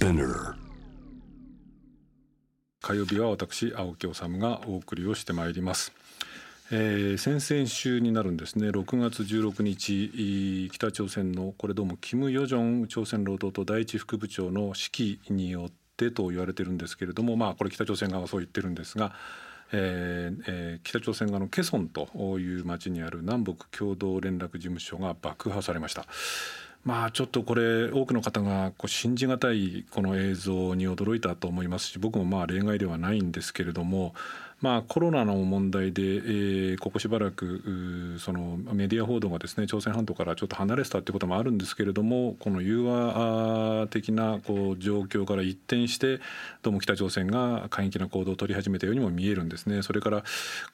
Spinner 火曜日は私青木治がお送りをしてまいります。えー、先々週になるんですね6月16日北朝鮮のこれどうもキム・ヨジョン朝鮮労働党第一副部長の指揮によってと言われてるんですけれどもまあこれ北朝鮮側はそう言ってるんですが、えーえー、北朝鮮側のケソンという町にある南北共同連絡事務所が爆破されました。まあちょっとこれ多くの方がこう信じがたいこの映像に驚いたと思いますし僕もまあ例外ではないんですけれどもまあ、コロナの問題で、えー、ここしばらくそのメディア報道がですね朝鮮半島からちょっと離れてたってこともあるんですけれどもこの融和的なこう状況から一転してどうも北朝鮮が過激な行動を取り始めたようにも見えるんですね。それから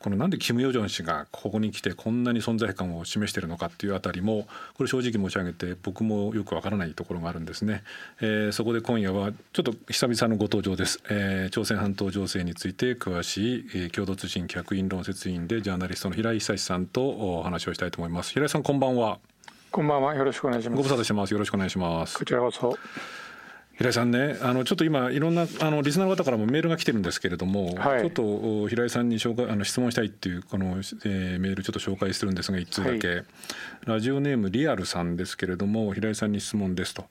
このなんでキム・ヨジョン氏がここに来てこんなに存在感を示しているのかっていうあたりもこれ正直申し上げて僕もよくわからないところがあるんですね。えー、そこで今夜はちょっと久々のご登場です。えー、朝鮮半島情勢について詳しい共同通信客員論説員でジャーナリストの平井久さんとお話をしたいと思います。平井さんこんばんは。こんばんは。よろしくお願いします。ご無沙汰してます。よろしくお願いします。こちらこそ平井さんねあのちょっと今いろんなあのリスナーの方からもメールが来てるんですけれども、はい、ちょっと平井さんに紹介あの質問したいっていうこの、えー、メールちょっと紹介するんですが1通だけ、はい、ラジオネームリアルさんですけれども平井さんに質問ですと。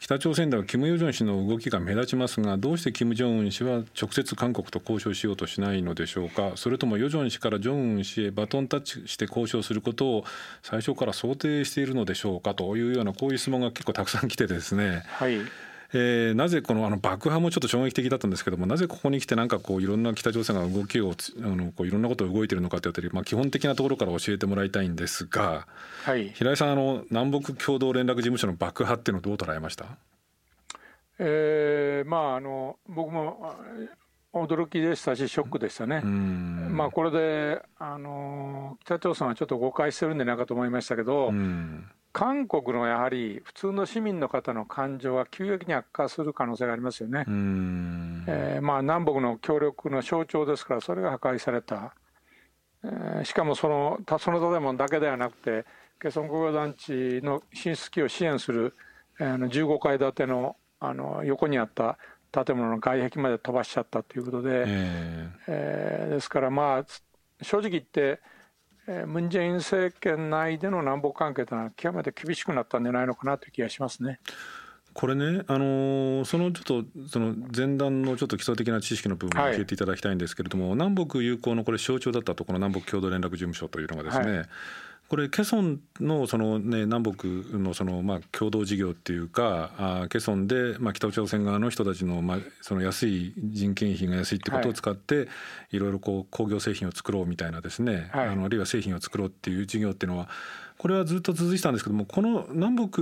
北朝鮮ではキム・ヨジョン氏の動きが目立ちますがどうしてキム・ジョンウン氏は直接韓国と交渉しようとしないのでしょうか？それともヨジョン氏からジョンウン氏へバトンタッチして交渉することを最初から想定しているのでしょうか？というようなこういう質問が結構たくさん来てですね、はいえー、なぜこのあの爆破もちょっと衝撃的だったんですけどもなぜここに来てなんかこういろんな北朝鮮が動きをあのこういろんなことを動いているのかというあたり、まあ、基本的なところから教えてもらいたいんですが、はい、平井さんあの南北共同連絡事務所の爆破っていうのをどう捉えました？えー、まああの僕も驚きでしたしショックでしたね。まあこれであの北朝鮮はちょっと誤解してるんじゃないかと思いましたけど、韓国のやはり普通の市民の方の感情は急激に悪化する可能性がありますよね。えー、まあ南北の協力の象徴ですからそれが破壊された。えー、しかもそのその建物だけではなくてケソン工業団地の進出機を支援する、えー、15階建てのあの横にあった建物の外壁まで飛ばしちゃったということで、えー、えー、ですからまあ正直言ってムン・ジェイン政権内での南北関係というのは極めて厳しくなったんじゃないのかなという気がしますね。これね、あのそのちょっとその前段のちょっと基礎的な知識の部分を教えていただきたいんですけれども、はい、南北友好のこれ象徴だったとこの南北共同連絡事務所というのがですね、はいこれケソンのそのね南北のそのまあ共同事業っていうかあケソンでまあ北朝鮮側の人たちのまあその安い人件費が安いってことを使ってい。ろいろこう工業製品を作ろうみたいなですね、あのあるいは製品を作ろうっていう事業っていうのはこれはずっと続いてたんですけどもこの南北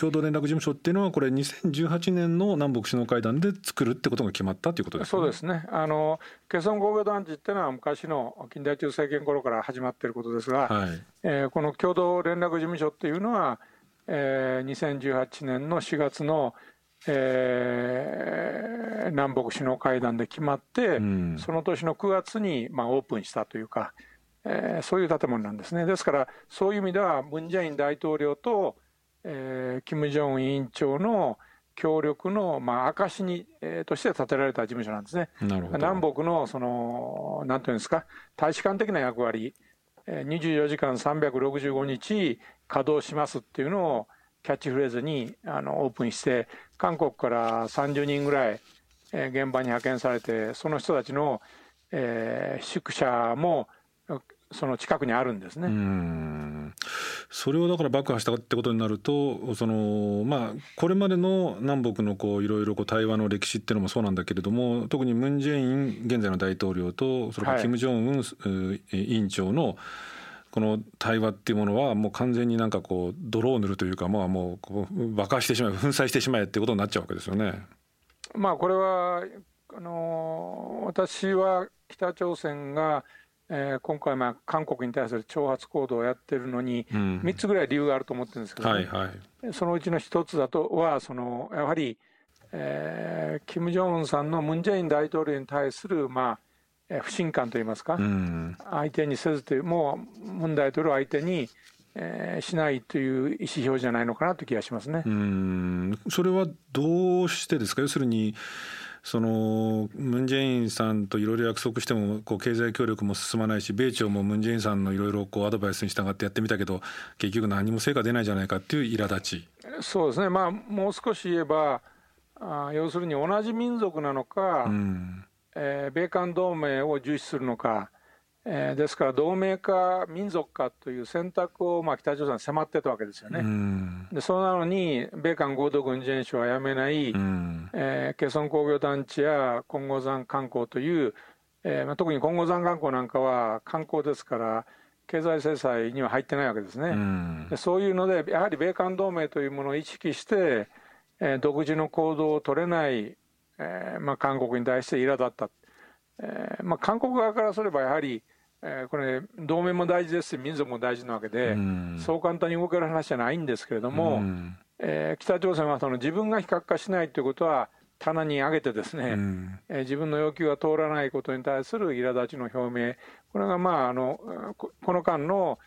共同連絡事務所っていうのはこれ2018年の南北首脳会談で作るってことが決まったということですね。そうですね。あのケソン工業団地っていうのは昔の近代中政権頃から始まっていることですが、はい、えー、この共同連絡事務所っていうのは、えー、2018年の4月のえー、南北首脳会談で決まって、うん、その年の9月に、まあ、オープンしたというか、えー、そういう建物なんですね。ですからそういう意味ではムン・ジェイン大統領と、えー、キム・ジョン委員長の協力の、まあ、証に、えー、として建てられた事務所なんですね。南北のそのなんていうんですか大使館的な役割、えー、24時間365日稼働しますっていうのをキャッチフレーズにあのオープンして韓国から30人ぐらい、えー、現場に派遣されてその人たちの、えー、宿舎もその近くにあるんですね。それをだから爆破したってことになるとその、まあ、これまでの南北のこういろいろこう対話の歴史っていうのもそうなんだけれども特にムン・ジェイン現在の大統領とそれからキム・ジョンウン、委員長のこの対話っていうものはもう完全になんかこう泥を塗るというかまあもうこう爆破してしまえ粉砕してしまえってことになっちゃうわけですよね。まあこれはあの私は北朝鮮がえー、今回、まあ、韓国に対する挑発行動をやってるのに、うん、3つぐらい理由があると思ってるんですけど、ね、はいはい、そのうちの1つだとはそのやはり、えー、キム・ジョンウンさんのムン・ジェイン大統領に対する、まあ、不信感といいますか、うん、相手にせずというもうムン大統領相手にえー、しないという意思表示じゃないのかなという気がしますね。うん。それはどうしてですか？要するにそのムン・ジェインさんといろいろ約束してもこう経済協力も進まないし米朝もムン・ジェインさんのいろいろアドバイスに従ってやってみたけど結局何も成果出ないじゃないかっていう苛立ち。そうですね、まあ、もう少し言えばあ要するに同じ民族なのか、うん、えー、米韓同盟を重視するのかえー、ですから同盟か民族かという選択をまあ北朝鮮は迫ってたわけですよね。でそうなのに米韓合同軍事演習はやめない、えー、ケソン工業団地や金剛山観光という、えーまあ、特に金剛山観光なんかは観光ですから経済制裁には入ってないわけですね。でそういうのでやはり米韓同盟というものを意識して、えー、独自の行動を取れない、えーまあ、韓国に対して苛立った、えーまあ、韓国側からすればやはりえー、これ、同盟も大事ですし、民族も大事なわけで、うん、そう簡単に動ける話じゃないんですけれども、うん、えー、北朝鮮はその自分が非核化しないということは、棚に上げてですね、うん、えー、自分の要求が通らないことに対する苛立ちの表明、これがまああのこの間の、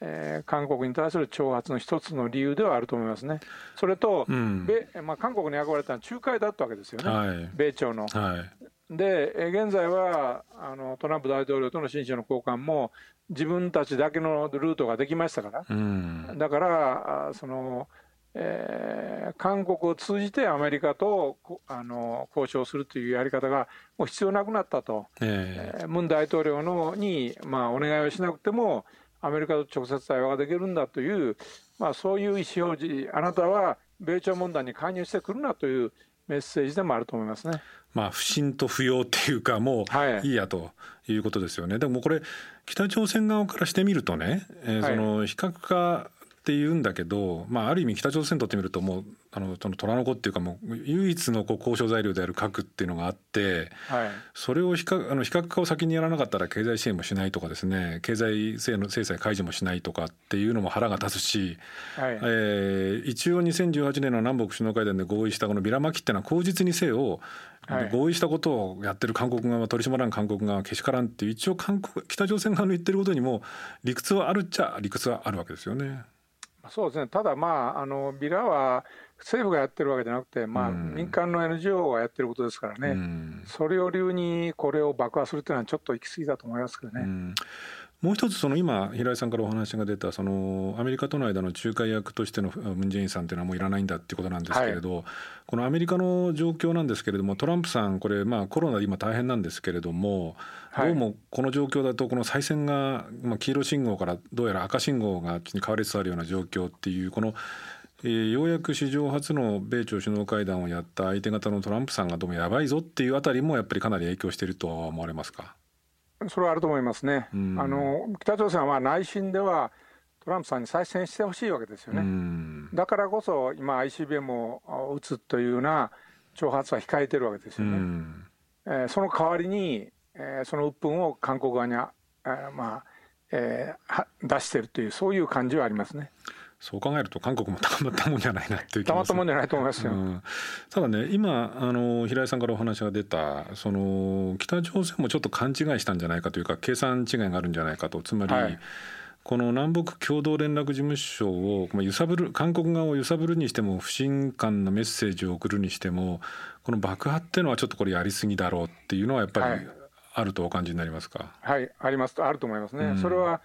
えー、韓国に対する挑発の一つの理由ではあると思いますね。それと、うん、米まあ、韓国に憧れたのは仲介だったわけですよね、はい、米朝の。はい、で現在はあのトランプ大統領との親書の交換も自分たちだけのルートができましたから、うん、だからその、えー、韓国を通じてアメリカとあの交渉するというやり方がもう必要なくなったと、えー、ムン大統領のに、まあ、お願いをしなくてもアメリカと直接対話ができるんだという、まあ、そういう意思表示あなたは米朝問題に介入してくるなというメッセージでもあると思いますね。まあ、不信と不要っていうかもういいやということですよね。はい、でもこれ北朝鮮側からしてみるとね、えー、その非核化って言うんだけど、まあ、ある意味北朝鮮にとってみるともうあのその虎の子っていうかもう唯一のこう交渉材料である核っていうのがあって、はい、それを非核あの非核化を先にやらなかったら経済支援もしないとかですね経済制の制裁解除もしないとかっていうのも腹が立つし、はい、えー、一応2018年の南北首脳会談で合意したこのビラ巻きっていうのは口実にせよ合意したことをやってる韓国側取り締まらん韓国側けしからんっていう一応韓国北朝鮮側の言ってることにも理屈はあるっちゃ理屈はあるわけですよね。そうですね。ただまああのビラは政府がやってるわけじゃなくて、まあ、民間の NGO がやってることですからね、うん、それを理由にこれを爆破するというのはちょっと行き過ぎだと思いますけどね。うんもう一つその今平井さんからお話が出たそのアメリカとの間の仲介役としてのムン・ジェインさんというのはもういらないんだっていうことなんですけれど、はい、このアメリカの状況なんですけれどもトランプさんこれまあコロナで今大変なんですけれども、どうもこの状況だとこの再選がまあ黄色信号からどうやら赤信号がに変わりつつあるような状況っていうこのえー、ようやく史上初の米朝首脳会談をやった相手方のトランプさんがどうもやばいぞっていうあたりもやっぱりかなり影響していると思われますか？それはあると思いますね。あの北朝鮮は内心ではトランプさんに再選してほしいわけですよね。だからこそ今 ICBM を撃つというような挑発は控えてるわけですよね。えー、その代わりに、えー、その鬱憤を韓国側に、えー、まあ、えー、出しているというそういう感じはありますね。そう考えると韓国もたまったもんじゃないなっていうたまったもんじゃないと思いますよ、うん、ただね今あの平井さんからお話が出たその北朝鮮もちょっと勘違いしたんじゃないかというか計算違いがあるんじゃないかと。つまり、はい、この南北共同連絡事務所を揺さぶる韓国側を揺さぶるにしても不信感のメッセージを送るにしてもこの爆破っていうのはちょっとこれやりすぎだろうっていうのはやっぱりあるとお感じになりますか？はい、はい、あります。あると思いますね。うん、それは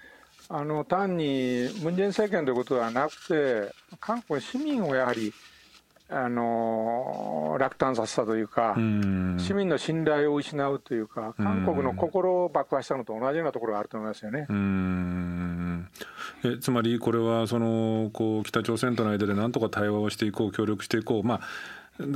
あの単にムン・ジェイン政権ということではなくて、韓国市民をやはりあの落胆させたというか、市民の信頼を失うというか、韓国の心を爆破したのと同じようなところがあると思いますよね。えつまりこれはそのこう北朝鮮との間でなんとか対話をしていこう協力していこう。まあ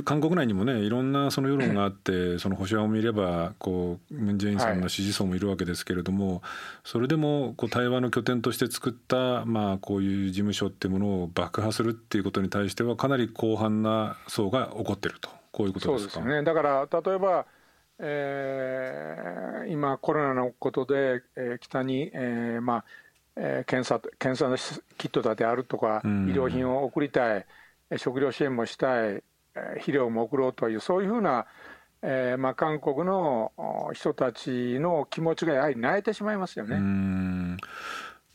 韓国内にもねいろんなその世論があってその保守派を見ればこうムン・ジェインさんの支持層もいるわけですけれども、それでもこう対話の拠点として作ったまあこういう事務所っていうものを爆破するっていうことに対してはかなり広範な層が起こってると。こういうことですか？そうですね。だから例えばえー、今、コロナのことで、えー、北に、えーまあえー、検査検査のキットだであるとか、医療品を送りたい、食料支援もしたい、肥料も送ろうというそういうふうな、えーまあ、韓国の人たちの気持ちがやはり萎えてしまいますよね。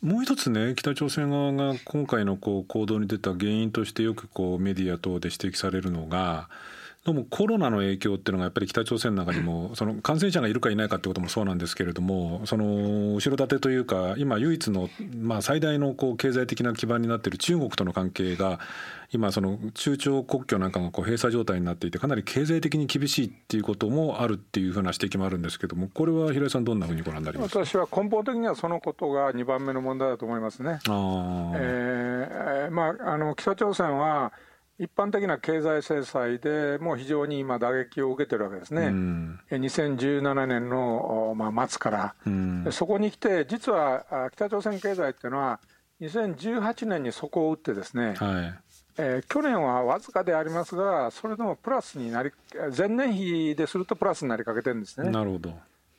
もう一つね北朝鮮側が今回のこう行動に出た原因としてよくこうメディア等で指摘されるのがどうもコロナの影響っていうのがやっぱり北朝鮮の中にも その感染者がいるかいないかってこともそうなんですけれどもその後ろ盾というか今唯一のまあ最大のこう経済的な基盤になっている中国との関係が今その中朝国境なんかがこう閉鎖状態になっていてかなり経済的に厳しいっていうこともあるっていうふうな指摘もあるんですけどもこれは平井さんどんなふうにご覧になります？私は根本的にはそのことが2番目の問題だと思いますね。あえー、まああの北朝鮮は一般的な経済制裁でもう非常に今、打撃を受けてるわけですね、うん、2017年の、まあ、末から、うん、そこに来て、実は北朝鮮経済っていうのは、2018年に底を打って、ですね、はい。えー、去年はわずかでありますが、それでもプラスになり、前年比でするとプラスになりかけてるんですね。なるほど。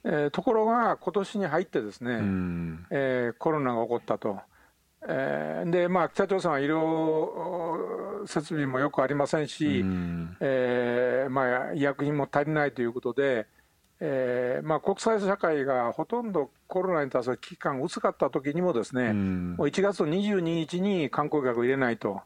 えー、ところが、今年に入ってですね、うん、えー、コロナが起こったと。えー、でまあ、北朝鮮は医療設備もよくありませんし、うん、えー、まあ、医薬品も足りないということで、えーまあ、国際社会がほとんどコロナに対する危機感が薄かった時にもですね、うん、もう1月22日に観光客を入れないと、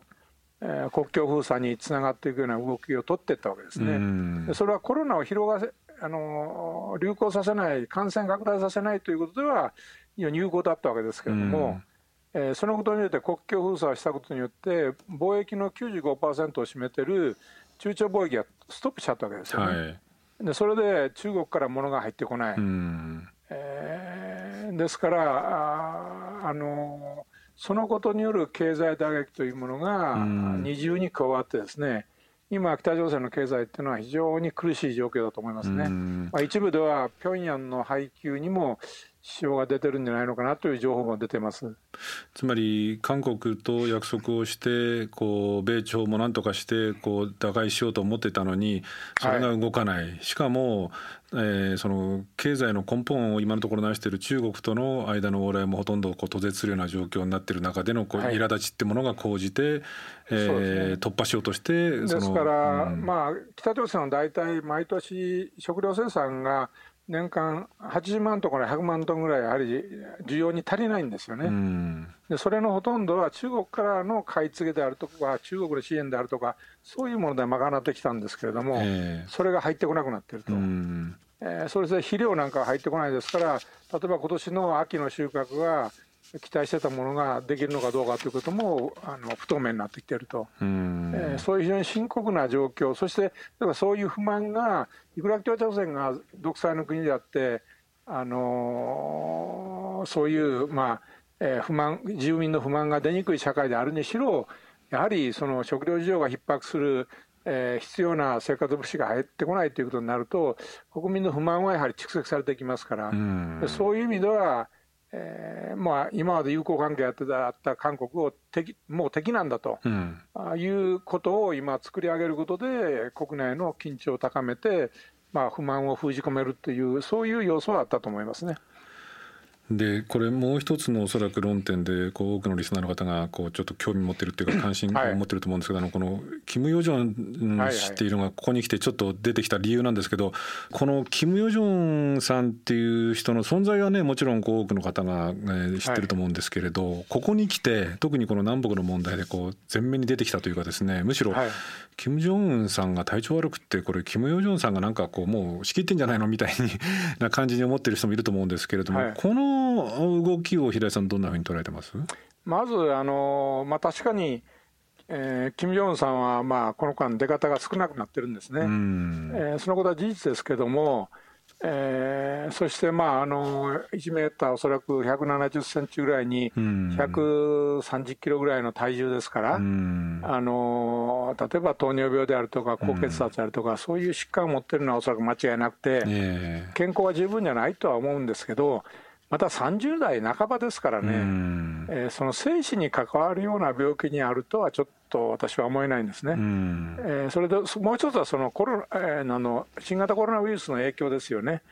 えー、国境封鎖につながっていくような動きを取っていったわけですね。うん、それはコロナを広がせあの流行させない、感染拡大させないということでは、有効だったわけですけれども。うんえー、そのことによって国境封鎖をしたことによって貿易の95%を占めてる中朝貿易がストップしちゃったわけですよね。はい、でそれで中国から物が入ってこない。えー、ですからあ、あのそのことによる経済打撃というものが二重に加わってですね、今、北朝鮮の経済っていうのは非常に苦しい状況だと思いますね。まあ、一部では平壌の配給にも支障が出てるんじゃないのかなという情報も出てます。つまり韓国と約束をしてこう米朝もなんとかしてこう打開しようと思ってたのにそれが動かない、はい、しかも、えー、その経済の根本を今のところ成している中国との間の往来もほとんどこう途絶するような状況になっている中でのこう、苛立ちってものが講じて、えー、ね、突破しようとしてですから、うん、まあ、北朝鮮は大体毎年食料生産が年間80万トンから100万トンぐらいやはり需要に足りないんですよね。でそれのほとんどは中国からの買い付けであるとか中国の支援であるとかそういうもので賄ってきたんですけれども、えー、それが入ってこなくなっていると。えー、それで肥料なんか入ってこないですから例えば今年の秋の収穫が期待してたものができるのかどうかということもあの不透明になってきていると、えー、そういう非常に深刻な状況、そしてだからそういう不満が、いくら北朝鮮が独裁の国であって、あのー、そういう、まあえー、不満住民の不満が出にくい社会であるにしろ、やはりその食料事情が逼迫する、えー、必要な生活物資が入ってこないということになると、国民の不満はやはり蓄積されてきますから、そういう意味では、えーまあ、今まで友好関係やってたった韓国を敵もう敵なんだと、うん、あいうことを今、作り上げることで、国内の緊張を高めて、まあ、不満を封じ込めるっていう、そういう要素はあったと思いますね。でこれもう一つのおそらく論点でこう多くのリスナーの方がこうちょっと興味持ってるっていうか関心を持ってると思うんですけど、はい、あのこのキム・ヨジョン氏っていうのがここに来てちょっと出てきた理由なんですけどこのキム・ヨジョンさんっていう人の存在はねもちろんこう多くの方が、ね、知ってると思うんですけれど、はい、ここに来て特にこの南北の問題でこう前面に出てきたというかですねむしろ、はい、キム・ジョンウンさんが体調悪くってこれキム・ヨジョンさんがなんかこうもう仕切ってんじゃないのみたいにな感じに思ってる人もいると思うんですけれども、この動きを平井さんどんなふうに捉えてます？まずあの、まあ、確かに、えー、キム・ジョンウンさんは、まあ、この間出方が少なくなってるんですね、えー、そのことは事実ですけれども、えー、そして、まあ、あの1メーターおそらく170センチぐらいに130キロぐらいの体重ですから、あの例えば糖尿病であるとか高血圧であるとか、そういう疾患を持っているのはおそらく間違いなくて、健康は十分じゃないとは思うんですけど、また30代半ばですからね、えー、その生死に関わるような病気にあるとはちょっと私は思えないんですね。えー、それでもう一つはそのコロ、えー、の新型コロナウイルスの影響ですよね、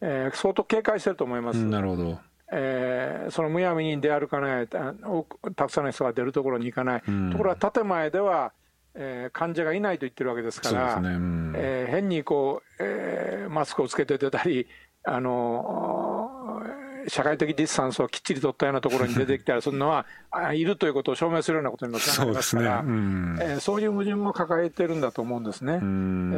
えー、相当警戒してると思います。なるほど。えー、そのむやみに出歩かないたくさんの人が出るところに行かない、ところが建前では、えー、患者がいないと言ってるわけですから、ね。えー、変にこう、えー、マスクをつけて出たり、あのー、社会的ディスタンスをきっちり取ったようなところに出てきたりするのはいるということを証明するようなことになってますから、そう、ねうんえー、そういう矛盾も抱えてるんだと思うんですね。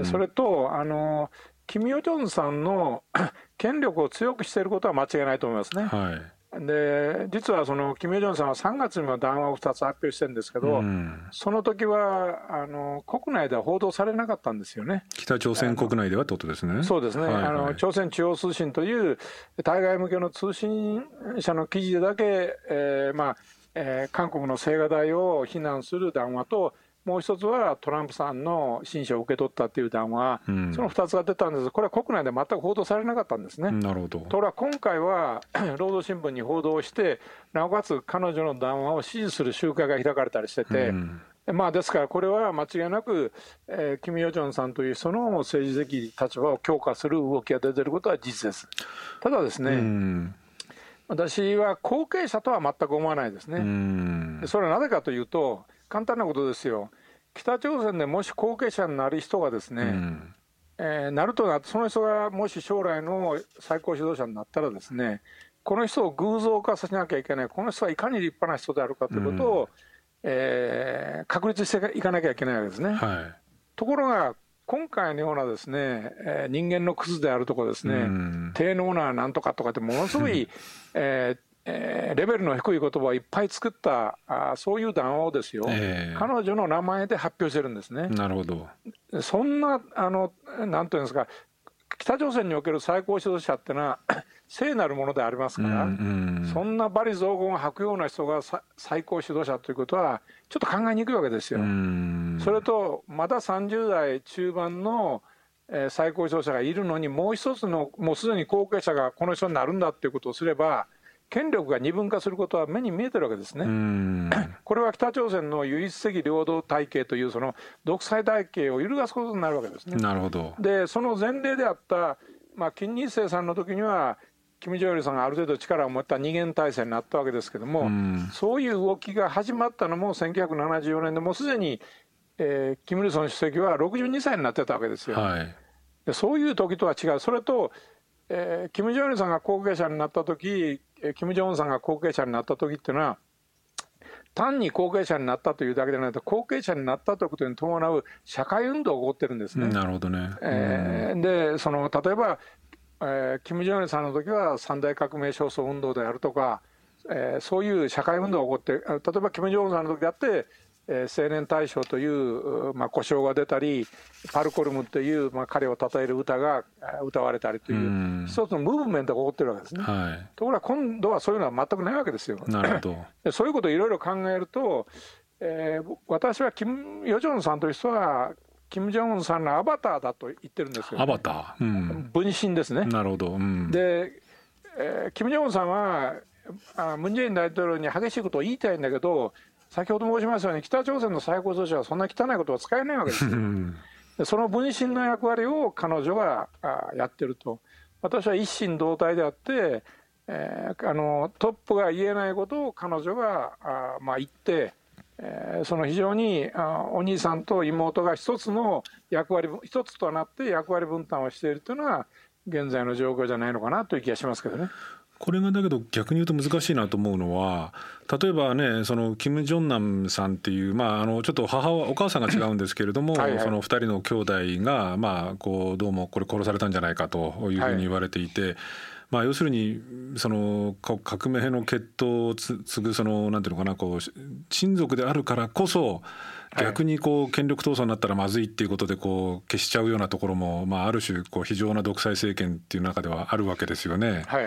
それとあのキム・ヨジョンさんの 権力を強くしていることは間違いないと思いますね。はいで実はそのキム・ヨジョンさんは3月にも談話を2つ発表してるんですけど、うん、その時はあの国内では報道されなかったんですよね。北朝鮮国内ではってことですね。そうですね、はいはい、あの朝鮮中央通信という対外向けの通信社の記事でだけ、えーまあえー、韓国の青瓦台を非難する談話ともう一つはトランプさんの親書を受け取ったっていう談話、うん、その2つが出たんですこれは国内で全く報道されなかったんですね。なるほどところが今回は 労働新聞に報道して、なおかつ彼女の談話を支持する集会が開かれたりしてて、うん、まあ、ですからこれは間違いなく、えー、キム・ヨジョンさんというその政治的立場を強化する動きが出てることは事実です。ただですね、うん、私は後継者とは全く思わないですね。それはなぜかというと、簡単なことですよ、北朝鮮でもし後継者になる人がですね、うん、えー、なるとなその人がもし将来の最高指導者になったらですね、この人を偶像化させなきゃいけない、この人はいかに立派な人であるかということを、うん、えー、確立していかなきゃいけないわけですね。はい、ところが今回のようなですね、えー、人間のクズであるとかですね、うん、低能ななんとかとかってものすごい、えーえー、レベルの低い言葉をいっぱい作ったあそういう談話をですよ、えー、彼女の名前で発表してるんですね。なるほどそんなあのなんていうんですか北朝鮮における最高指導者ってのは 聖なるものでありますから、うんうん、そんな罵詈雑言を吐くような人が最高指導者ということはちょっと考えにくいわけですよ。それとまだ30代中盤のえ最高指導者がいるのにもう一つのもうすでに後継者がこの人になるんだっていうことをすれば権力が二分化することは目に見えてるわけですね。これは北朝鮮の唯一的領土体系というその独裁体系を揺るがすことになるわけですね。なるほどでその前例であった、まあ、金日成さんの時には金正日さんがある程度力を持った二元体制になったわけですけども、そういう動きが始まったのも1974年でもうすでに、えー、キム・イルソン主席は62歳になってたわけですよ。はい、でそういう時とは違うそれとえー、キム・ジョンイルさんが後継者になった時キム・ジョンウンさんが後継者になった時っていうのは単に後継者になったというだけではなくて後継者になったということに伴う社会運動が起こってるんですね。なるほどね、えー、でその例えば、えー、キム・ジョンイルさんの時は三大革命勝訴運動であるとか、えー、そういう社会運動が起こって例えばキム・ジョンウンさんの時だってえー、青年大将という、まあ、故障が出たりパルコルムという、まあ、彼を称える歌が歌われたりという一つのムーブメントが起こってるわけですね、はい、ところが今度はそういうのは全くないわけですよ。なるほど。そういうことをいろいろ考えると、えー、私はキム・ヨジョンさんという人はキム・ジョンウンさんのアバターだと言ってるんですよ、ね、アバター、うん、分身ですね。なるほど、うん、で、えー、キム・ジョンウンさんはあムン・ジェイン大統領に激しいことを言いたいんだけど先ほど申しましたように北朝鮮の最高組織はそんな汚いことは使えないわけです。その分身の役割を彼女がやってると。私は一心同体であって、えー、あのトップが言えないことを彼女があ、まあ、言って、えー、その非常にあお兄さんと妹が一つの役割一つとなって役割分担をしているというのは現在の状況じゃないのかなという気がしますけどね。これがだけど逆に言うと難しいなと思うのは例えばねそのキム・ジョンナムさんっていう、まあ、あのちょっと母お母さんが違うんですけれどもはい、その2人の兄弟が、まあ、こうどうもこれ殺されたんじゃないかというふうに言われていて。はいまあ、要するにその革命の血統を継ぐそのなんていうのかなこう親族であるからこそ逆にこう権力闘争になったらまずいっていうことでこう消しちゃうようなところも、まあ、ある種こう非常な独裁政権っていう中ではあるわけですよね。はい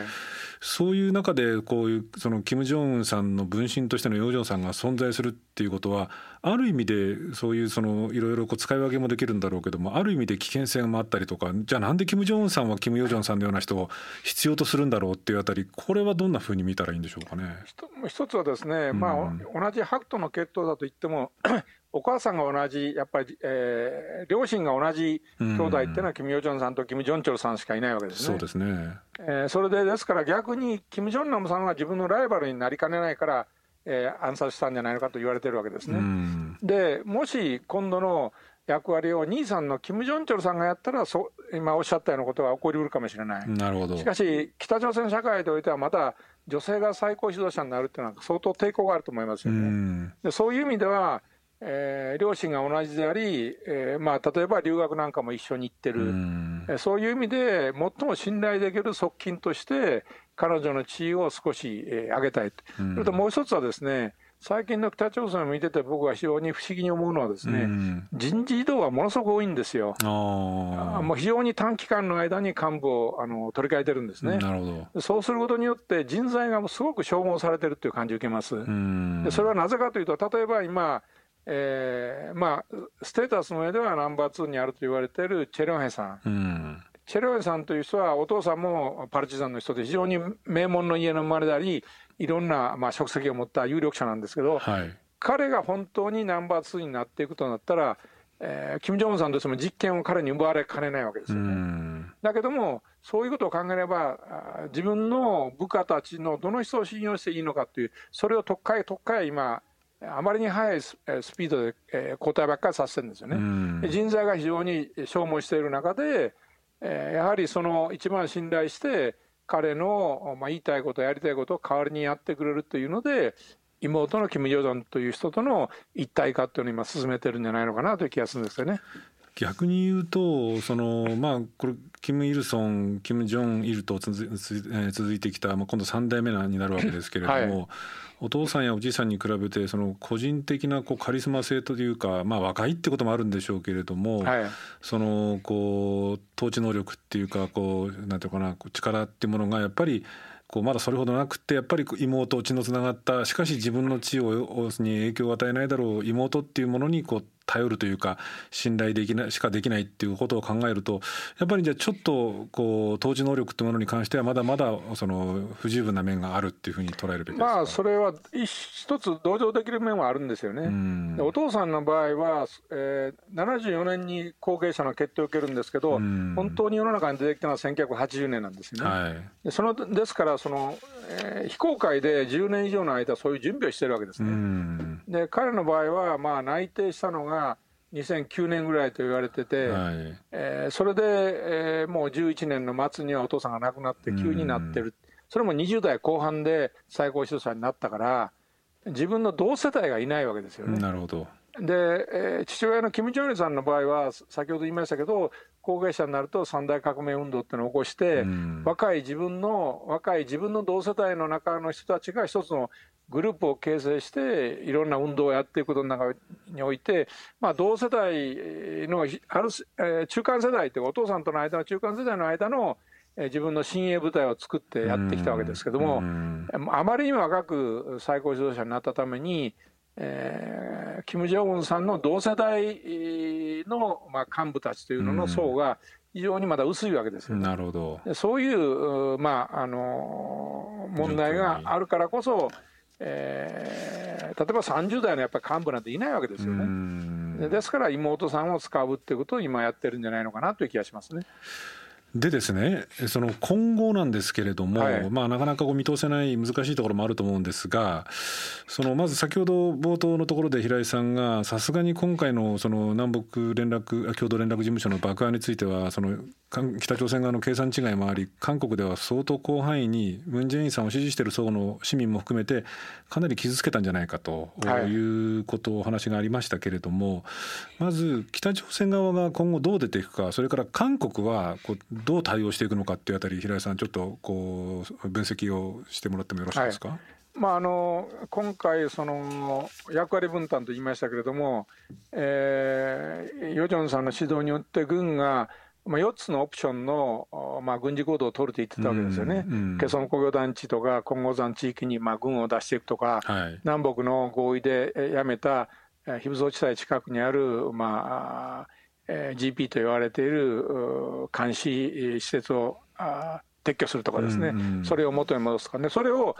そういう中でこういうそのキム・ジョンウンさんの分身としてのヨジョンさんが存在するっていうことはある意味でそういうそのいろいろ使い分けもできるんだろうけどもある意味で危険性もあったりとかじゃあなんでキム・ジョンウンさんはキム・ヨジョンさんのような人を必要とするんだろうっていうあたりこれはどんなふうに見たらいいんでしょうかね。一つはですね、まあ、同じ白との血統だと言ってもお母さんが同じ、やっぱり、えー、両親が同じ兄弟っていうのは、キム・ヨジョンさんとキム・ジョンチョルさんしかいないわけですね。そうですね。えー、それで、ですから逆に、キム・ジョンナムさんは自分のライバルになりかねないから、えー、暗殺したんじゃないのかと言われてるわけですね。で、もし今度の役割を兄さんのキム・ジョンチョルさんがやったらそ今おっしゃったようなことが起こりうるかもしれない。なるほどしかし、北朝鮮社会においては、また女性が最高指導者になるっていうのは、相当抵抗があると思いますよね。でそういう意味では、えー、両親が同じであり、えーまあ、例えば留学なんかも一緒に行ってる、うそういう意味で、最も信頼できる側近として、彼女の地位を少し、えー、上げたい。と、それともう一つはですね、最近の北朝鮮を見てて、僕は非常に不思議に思うのは、ですね、人事異動がものすごく多いんですよ。もう非常に短期間の間に幹部をあの取り替えてるんですね。なるほど。そうすることによって、人材がすごく消耗されてるという感じを受けます。でそれはなぜかというと、例えば今、えーまあ、ステータスの上ではナンバー2にあると言われているチェ・リョンヘさん。チェ・リョンヘさんという人は、お父さんもパルチザンの人で、非常に名門の家の生まれであり、いろんな、まあ、職責を持った有力者なんですけど、はい、彼が本当にナンバー2になっていくとなったら、えー、金正恩さんとしても実権を彼に奪われかねないわけですよね。だけども、そういうことを考えれば、自分の部下たちのどの人を信用していいのかという、それを特会、特会、今、あまりに速いスピードで、え交代ばっかりさせてるんですよね。人材が非常に消耗している中で、えやはりその一番信頼して、彼の、まあ、言いたいこと、やりたいことを代わりにやってくれるというので、妹のキム・ヨジョンという人との一体化というのを今進めてるんじゃないのかなという気がするんですよね。逆に言うとそのまあこれキム・イルソンキム・ジョン・イルと続いてきた、まあ、今度3代目になるわけですけれども、はい、お父さんやおじいさんに比べてその個人的なこうカリスマ性というか、まあ、若いってこともあるんでしょうけれども、はい、そのこう統治能力っていうかこうなんていうかな力っていうものがやっぱりこうまだそれほどなくてやっぱり妹血のつながったしかし自分の血をに影響を与えないだろう妹っていうものにこう頼るというか信頼できないしかできないっていうことを考えるとやっぱりじゃあちょっとこう統治能力っていうものに関してはまだまだその不十分な面があるっていうふうに捉えるべきまあそれは一つ同情できる面はあるんですよね。お父さんの場合は、えー、74年に後継者の決定を受けるんですけど本当に世の中に出てきたのは1980年なんですよね。はい、そのですからその、えー、非公開で10年以上の間そういう準備をしてるわけですね。で彼の場合はまあ内定したのがが2009年ぐらいと言われてて、はい、えー、それで、えー、もう11年の末にはお父さんが亡くなって急になってる、それも20代後半で最高指導者になったから自分の同世代がいないわけですよね。なるほど。で、えー、父親のキム・ジョンイルさんの場合は先ほど言いましたけど後継者になると三大革命運動っていうのを起こして、うん、若い自分の若い自分の同世代の中の人たちが一つのグループを形成していろんな運動をやっていくことの中において、まあ、同世代のある、えー、中間世代というかお父さんとの間の中間世代の間の自分の親衛部隊を作ってやってきたわけですけども、あまりにも若く最高指導者になったために、えー、キム・ジョンウンさんの同世代の、まあ、幹部たちというのの層が非常にまだ薄いわけですよ、なるほど。そういう、まあ、あの問題があるからこそ、えー、例えば30代のやっぱり幹部なんていないわけですよね。ですから妹さんを使うっていうことを今やってるんじゃないのかなという気がしますね。でですね、その今後なんですけれども、はい、まあ、なかなかこう見通せない難しいところもあると思うんですが、そのまず先ほど冒頭のところで平井さんが、さすがに今回のその南北連絡共同連絡事務所の爆破については、その北朝鮮側の計算違いもあり、韓国では相当広範囲にムン・ジェインさんを支持している層の市民も含めて、かなり傷つけたんじゃないかとい。うことをお話がありましたけれども、はい、まず北朝鮮側が今後どう出ていくか、それから韓国はこうどう対応していくのかっていうあたり、平井さん、ちょっとこう分析をしてもらってもよろしいですか？はい。まあ、あの今回、その役割分担と言いましたけれども、えー、ヨジョンさんの指導によって、軍がまあ、4つのオプションの、まあ、軍事行動を取ると言ってたわけですよね、ケソン工業団地とか、金剛山地域にまあ軍を出していくとか、はい、南北の合意でやめた非武装地帯近くにある、まあえー、GP と言われている監視施設をあ撤去するとかですね、うんうん、それを元に戻すとかね、それを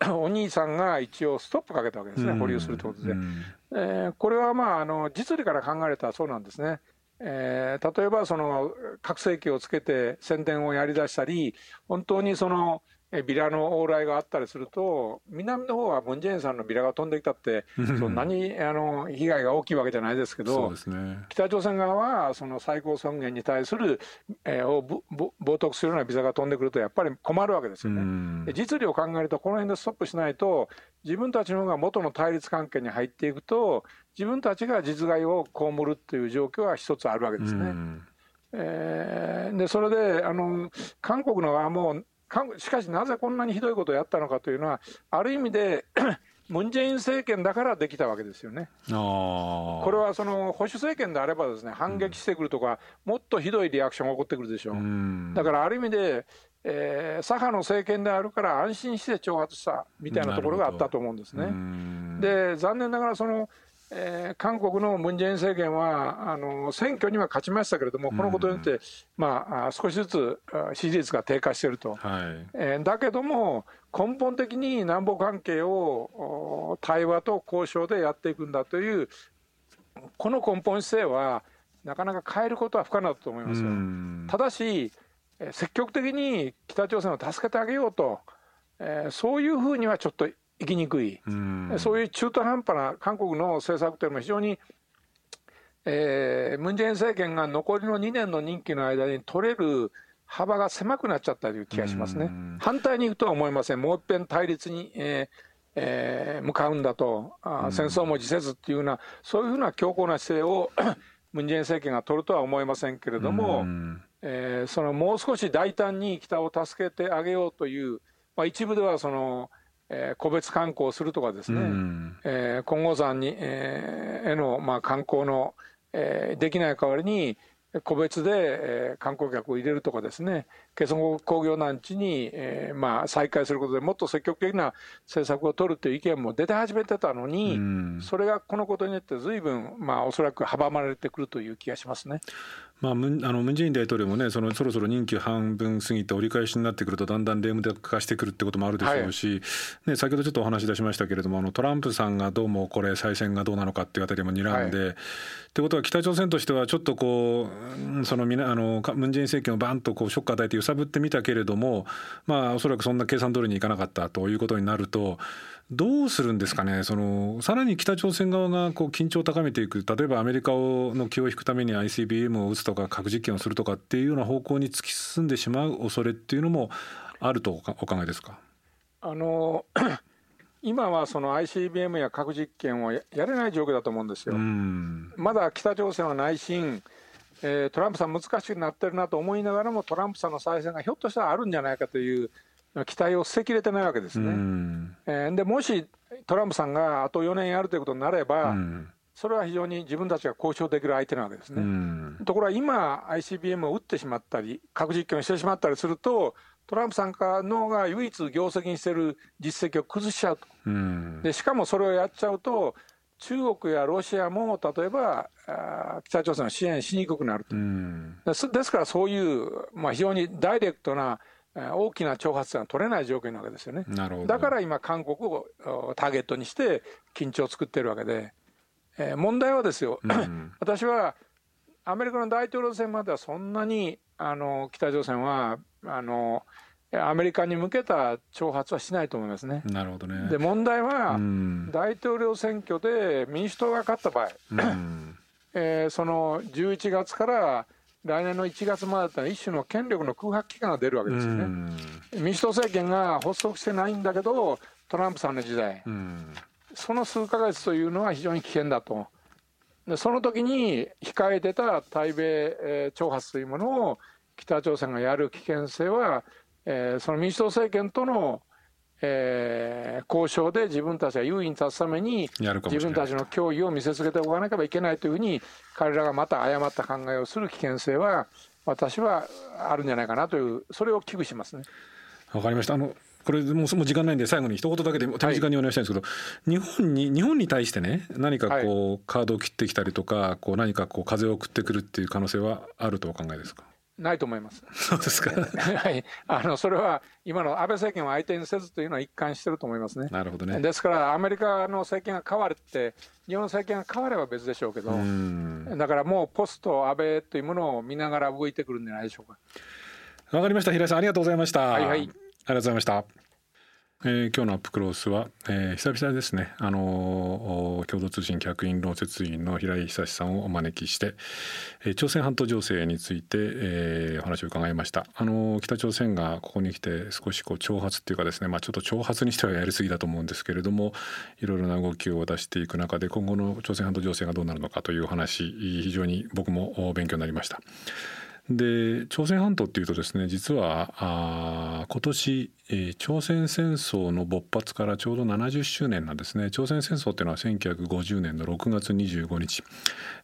お兄さんが一応ストップかけたわけですね、保留するということで、うん、えー、これはまああの実利から考えたらそうなんですね。えー、例えばその拡声器をつけて宣伝をやりだしたり、本当にそのビラの往来があったりすると南の方はムン・ジェインさんのビラが飛んできたってそんなにあの被害が大きいわけじゃないですけど、ね、北朝鮮側はその最高尊厳に対する、えー、を冒涜するようなビザが飛んでくるとやっぱり困るわけですよね。実利を考えるとこの辺でストップしないと自分たちの方が元の対立関係に入っていくと自分たちが実害を被るという状況は一つあるわけですね。えー、でそれであの韓国の側もしかしなぜこんなにひどいことをやったのかというのはある意味で ムン・ジェイン政権だからできたわけですよね。これはその保守政権であればですね反撃してくるとか、もっとひどいリアクションが起こってくるでしょう。だからある意味で、えー、左派の政権であるから安心して挑発したみたいなところがあったと思うんですね。で残念ながらそのえー、韓国のムン・ジェイン政権はあの選挙には勝ちましたけれども、このことによって、まあ、少しずつ支持率が低下していると、はい。えー、だけども、根本的に南北関係を対話と交渉でやっていくんだという、この根本姿勢は、なかなか変えることは不可能だと思いますよ。ただし、積極的に北朝鮮を助けてあげようと、えー、そういうふうにはちょっと行きにくい、うそういう中途半端な韓国の政策というのも非常に、えー、ムン・ジェイン政権が残りの2年の任期の間に取れる幅が狭くなっちゃったという気がしますね。反対にいくとは思いません。もう一遍対立に、えーえー、向かうんだと、あ戦争も辞せずっていうような、そういうふうな強硬な姿勢を ムン・ジェイン政権が取るとは思いませんけれども、えー、そのもう少し大胆に北を助けてあげようという、まあ、一部ではその、えー、個別観光するとかですね、うん、えー、金剛山に、えー、への、まあ、観光の、えー、できない代わりに個別で、えー、観光客を入れるとかですねケソン工業団地に、えーまあ、再開することでもっと積極的な政策を取るという意見も出て始めてたのに、うん、それがこのことによってずいぶん、まあ、おそらく阻まれてくるという気がしますね。まあ、ムンあのムン・ジェイン大統領もねそのそろそろ任期半分過ぎて折り返しになってくるとだんだんレーム化してくるってこともあるでしょうし、はい、ね、先ほどちょっとお話し出しましたけれどもあのトランプさんがどうもこれ再選がどうなのかっていうあたりも睨んで、はい、ってことは北朝鮮としてはちょっとこうそのみなあのムン・ジェイン政権をバンとこうショック与えて揺さぶってみたけれどもまあおそらくそんな計算通りにいかなかったということになるとどうするんですかね、そのさらに北朝鮮側がこう緊張を高めていく、例えばアメリカをの気を引くために ICBM を撃つとか、核実験をするとかっていうような方向に突き進んでしまう恐れっていうのもあるとお考えですか？あの 今はその ICBM や核実験をやれない状況だと思うんですよ。まだ北朝鮮は内心、えー、トランプさん難しくなってるなと思いながらもトランプさんの再選がひょっとしたらあるんじゃないかという期待を捨てきれてないわけですね。えー、でもしトランプさんがあと4年やるということになれば、それは非常に自分たちが交渉できる相手なわけですね。ところが今、ICBM を撃ってしまったり、核実験をしてしまったりすると、トランプさんからのが唯一業績にしている実績を崩しちゃうと、でしかもそれをやっちゃうと、中国やロシアも例えば北朝鮮を支援しにくくなると、ですからそういう、まあ、非常にダイレクトな大きな挑発が取れない状況なわけですよね。だから今、韓国をターゲットにして緊張を作ってるわけで、えー、問題はですよ、うん、私はアメリカの大統領選まではそんなにあの北朝鮮はあのアメリカに向けた挑発はしないと思いますね。なるほどねで問題は、うん、大統領選挙で民主党が勝った場合、うん、えー、その11月から来年の1月までだったら一種の権力の空白期間が出るわけですよね。民主党政権が発足してないんだけどトランプさんの時代、その数か月というのは非常に危険だと。でその時に控えてた対米、えー、挑発というものを北朝鮮がやる危険性は、えー、その民主党政権とのえー、交渉で自分たちが優位に立つために自分たちの脅威を見せつけておかなければいけないというふうに彼らがまた誤った考えをする危険性は私はあるんじゃないかなというそれを危惧しますね。わかりました。あのこれもう時間ないんで最後に一言だけで手短にお願いしたいんですけど、はい、日本に日本に対してね何かこう、カードを切ってきたりとかこう何かこう風を送ってくるっていう可能性はあるとお考えですか？ないと思います。そうですか。はい、あのそれは今の安倍政権を相手にせずというのは一貫してると思いますね。なるほどね。ですからアメリカの政権が変わるって日本の政権が変われば別でしょうけど、だからもうポスト安倍というものを見ながら動いてくるんじゃないでしょうか。わかりました平井さんありがとうございました。はいはい。がとうございましたえー、今日のアップクロースは、えー、久々ですね、あのー、共同通信客員論説委員の平井久さんをお招きして、えー、朝鮮半島情勢について、えー、お話を伺いました、あのー、北朝鮮がここに来て少しこう挑発っていうかですね、まあ、ちょっと挑発にしてはやりすぎだと思うんですけれどもいろいろな動きを出していく中で今後の朝鮮半島情勢がどうなるのかという話非常に僕も勉強になりました。で朝鮮半島っていうとですね実はあ今年、えー、朝鮮戦争の勃発からちょうど70周年なんですね。朝鮮戦争っていうのは1950年の6月25日、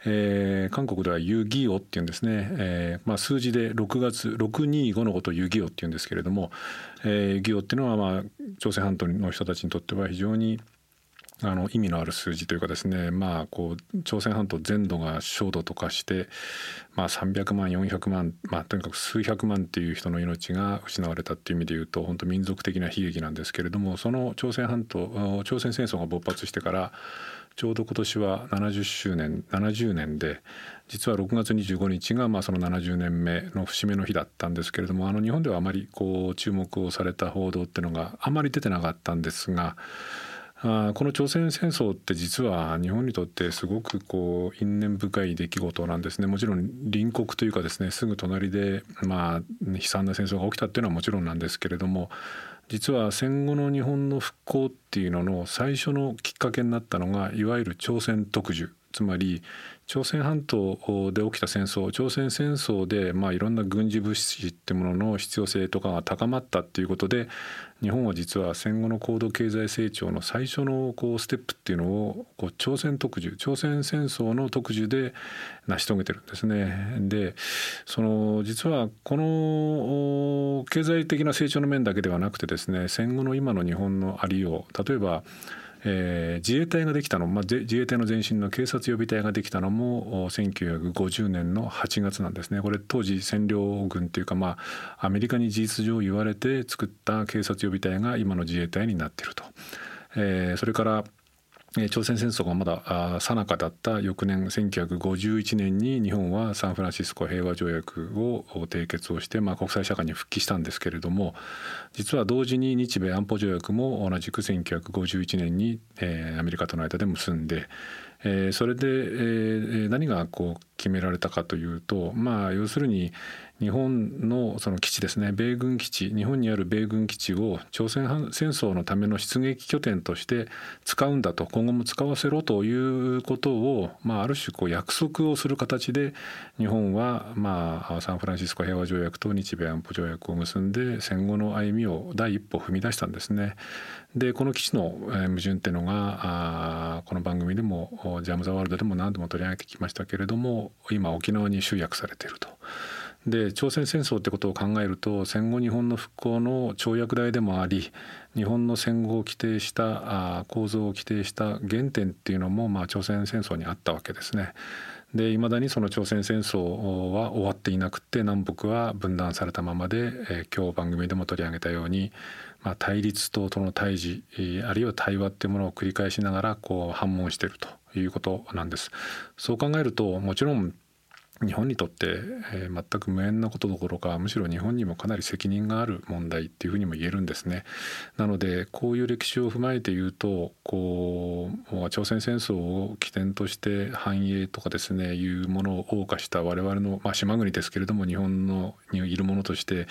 えー、韓国ではユギオっていうんですね、えーまあ、数字で6月625のことをユギオっていうんですけれども、えー、ユギオっていうのは、まあ、朝鮮半島の人たちにとっては非常にあの意味のある数字というかですねまあこう朝鮮半島全土が焦土と化して、まあ、300万400万、まあ、とにかく数百万っていう人の命が失われたっていう意味で言うと本当民族的な悲劇なんですけれどもその朝鮮半島朝鮮戦争が勃発してからちょうど今年は70周年70年で実は6月25日がまあその70年目の節目の日だったんですけれどもあの日本ではあまりこう注目をされた報道っていうのがあまり出てなかったんですがあこの朝鮮戦争って実は日本にとってすごくこう因縁深い出来事なんですね。もちろん隣国というかですねすぐ隣でまあ悲惨な戦争が起きたっていうのはもちろんなんですけれども実は戦後の日本の復興っていうのの最初のきっかけになったのがいわゆる朝鮮特需。つまり朝鮮半島で起きた戦争朝鮮戦争でまあいろんな軍事物資ってものの必要性とかが高まったっていうことで日本は実は戦後の高度経済成長の最初のこうステップっていうのをこう朝鮮特需朝鮮戦争の特需で成し遂げてるんですね。でその実はこの経済的な成長の面だけではなくてですね戦後の今の日本のありよう例えばえー、自衛隊ができたの、まあ、自衛隊の前身の警察予備隊ができたのも1950年の8月なんですねこれ当時占領軍というか、まあ、アメリカに事実上言われて作った警察予備隊が今の自衛隊になっていると。えー、それから朝鮮戦争がまださなかだった翌年1951年に日本はサンフランシスコ平和条約を締結をして、まあ、国際社会に復帰したんですけれども実は同時に日米安保条約も同じく1951年に、えー、アメリカとの間で結んで、えー、それで、えー、何がこう決められたかというとまあ要するに日本のその基地ですね米軍基地日本にある米軍基地を朝鮮戦争のための出撃拠点として使うんだと今後も使わせろということを、まあ、ある種こう約束をする形で日本は、まあ、サンフランシスコ平和条約と日米安保条約を結んで戦後の歩みを第一歩踏み出したんですね。でこの基地の矛盾っていうのがあこの番組でもジャム・ザ・ワールドでも何度も取り上げてきましたけれども今沖縄に集約されていると。で朝鮮戦争ってことを考えると戦後日本の復興の跳躍台でもあり日本の戦後を規定したあ構造を規定した原点っていうのも、まあ、朝鮮戦争にあったわけですね。で未だにその朝鮮戦争は終わっていなくて南北は分断されたままで、えー、今日番組でも取り上げたように、まあ、対立党との対峙、あるいは対話っていうものを繰り返しながらこう反問しているということなんです。そう考えるともちろん日本にとって、えー、全く無縁なことどころかむしろ日本にもかなり責任がある問題っていうふうにも言えるんですね。なのでこういう歴史を踏まえて言うとこう朝鮮戦争を起点として繁栄とかですねいうものを謳歌した我々の、まあ、島国ですけれども日本のにいるものとして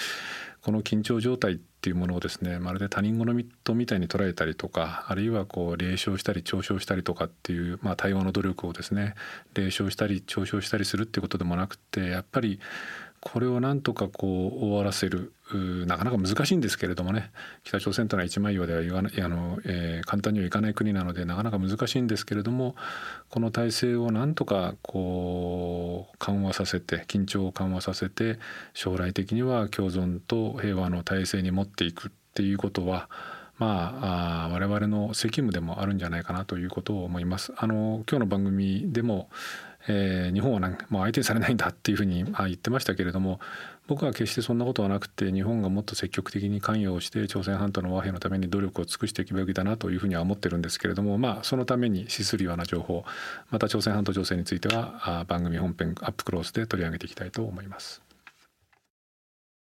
この緊張状態っていうものをですねまるで他人事みたいに捉えたりとかあるいはこう冷笑したり嘲笑したりとかっていう、まあ、対話の努力をですね冷笑したり嘲笑したりするっていうことでもなくてやっぱりこれをなんとかこう終わらせるなかなか難しいんですけれどもね北朝鮮というのは一枚岩では言わないあの、えー、簡単にはいかない国なのでなかなか難しいんですけれどもこの体制をなんとかこう緩和させて緊張を緩和させて将来的には共存と平和の体制に持っていくっていうことはまあ、あ我々の責務でもあるんじゃないかなということを思います。あの今日の番組でもえー、日本はなんかもう相手されないんだっていうふうに 言ってましたけれども僕は決してそんなことはなくて日本がもっと積極的に関与をして朝鮮半島の和平のために努力を尽くしていくべきだなというふうには思ってるんですけれどもまあそのために資するような情報また朝鮮半島情勢については番組本編アップクロースで取り上げていきたいと思います。